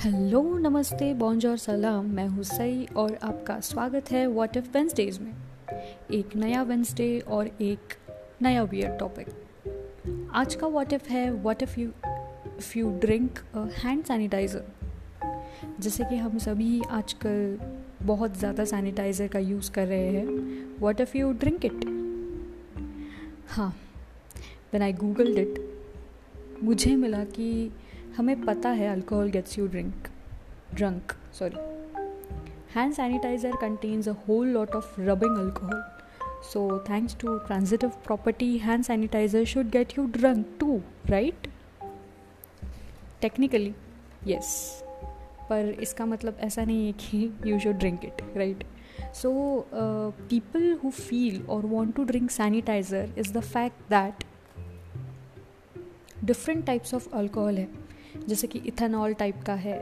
Hello, नमस्ते bonjour सलाम। मैं हूँ सई और आपका स्वागत है वॉट इफ़ वेंसडेज में। एक नया वेंसडे और एक नया वियर टॉपिक आज का वॉट इफ़ है what if you if you drink hand sanitiser जैसे कि हम सभी आजकल बहुत ज़्यादा सैनिटाइज़र का यूज़ कर रहे हैं। What if you drink it हाँ देन आई गूगल्ड इट मुझे मिला कि हमें पता है alcohol gets you drink drunk sorry hand sanitiser contains a whole lot of rubbing alcohol so thanks to transitive property hand sanitiser should get you drunk too right technically yes पर इसका मतलब ऐसा नहीं है कि you should drink it right so people who feel और want to drink sanitiser is the fact that different types of alcohol है. जैसे कि इथेनॉल टाइप का है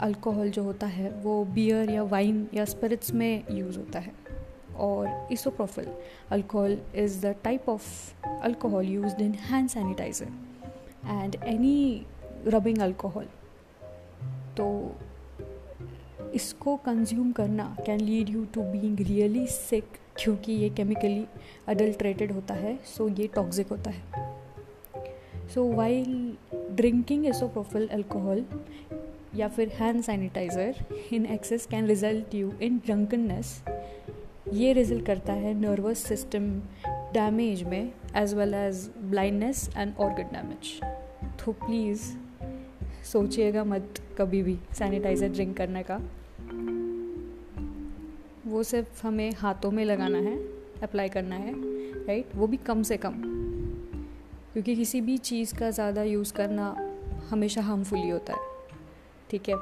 अल्कोहल जो होता है, वो बियर या वाइन या स्पिरिट्स में यूज़ होता है। और isopropyl alcohol is the type of alcohol use in hand sanitiser and any rubbing alcohol तो इसको कंज्यूम करना can lead you to being really sick क्योंकि ये केमिकली अडल्ट्रेटेड होता है सो so ये टॉक्सिक होता है। So while drinking isopropyl alcohol या फिर hand sanitiser in excess can result you in drunkenness ये रिज़ल्ट करता है नर्वस सिस्टम डैमेज में as well as blindness and organ damage तो प्लीज़ सोचिएगा मत कभी भी सैनिटाइज़र ड्रिंक करने का। वो सिर्फ़ हमें हाथों में लगाना है अप्लाई करना है राइट वो भी कम से कम। क्योंकि किसी भी चीज़ का ज़्यादा यूज़ करना हमेशा हार्मफुल ही होता है। ठीक है?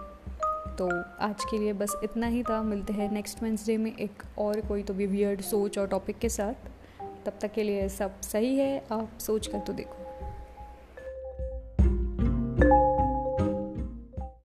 तो आज के लिए बस इतना ही था। मिलते हैं नेक्स्ट वेंसडे में एक और कोई तो भी वियर्ड सोच और टॉपिक के साथ। तब तक के लिए सब सही है। आप सोच कर तो देखो।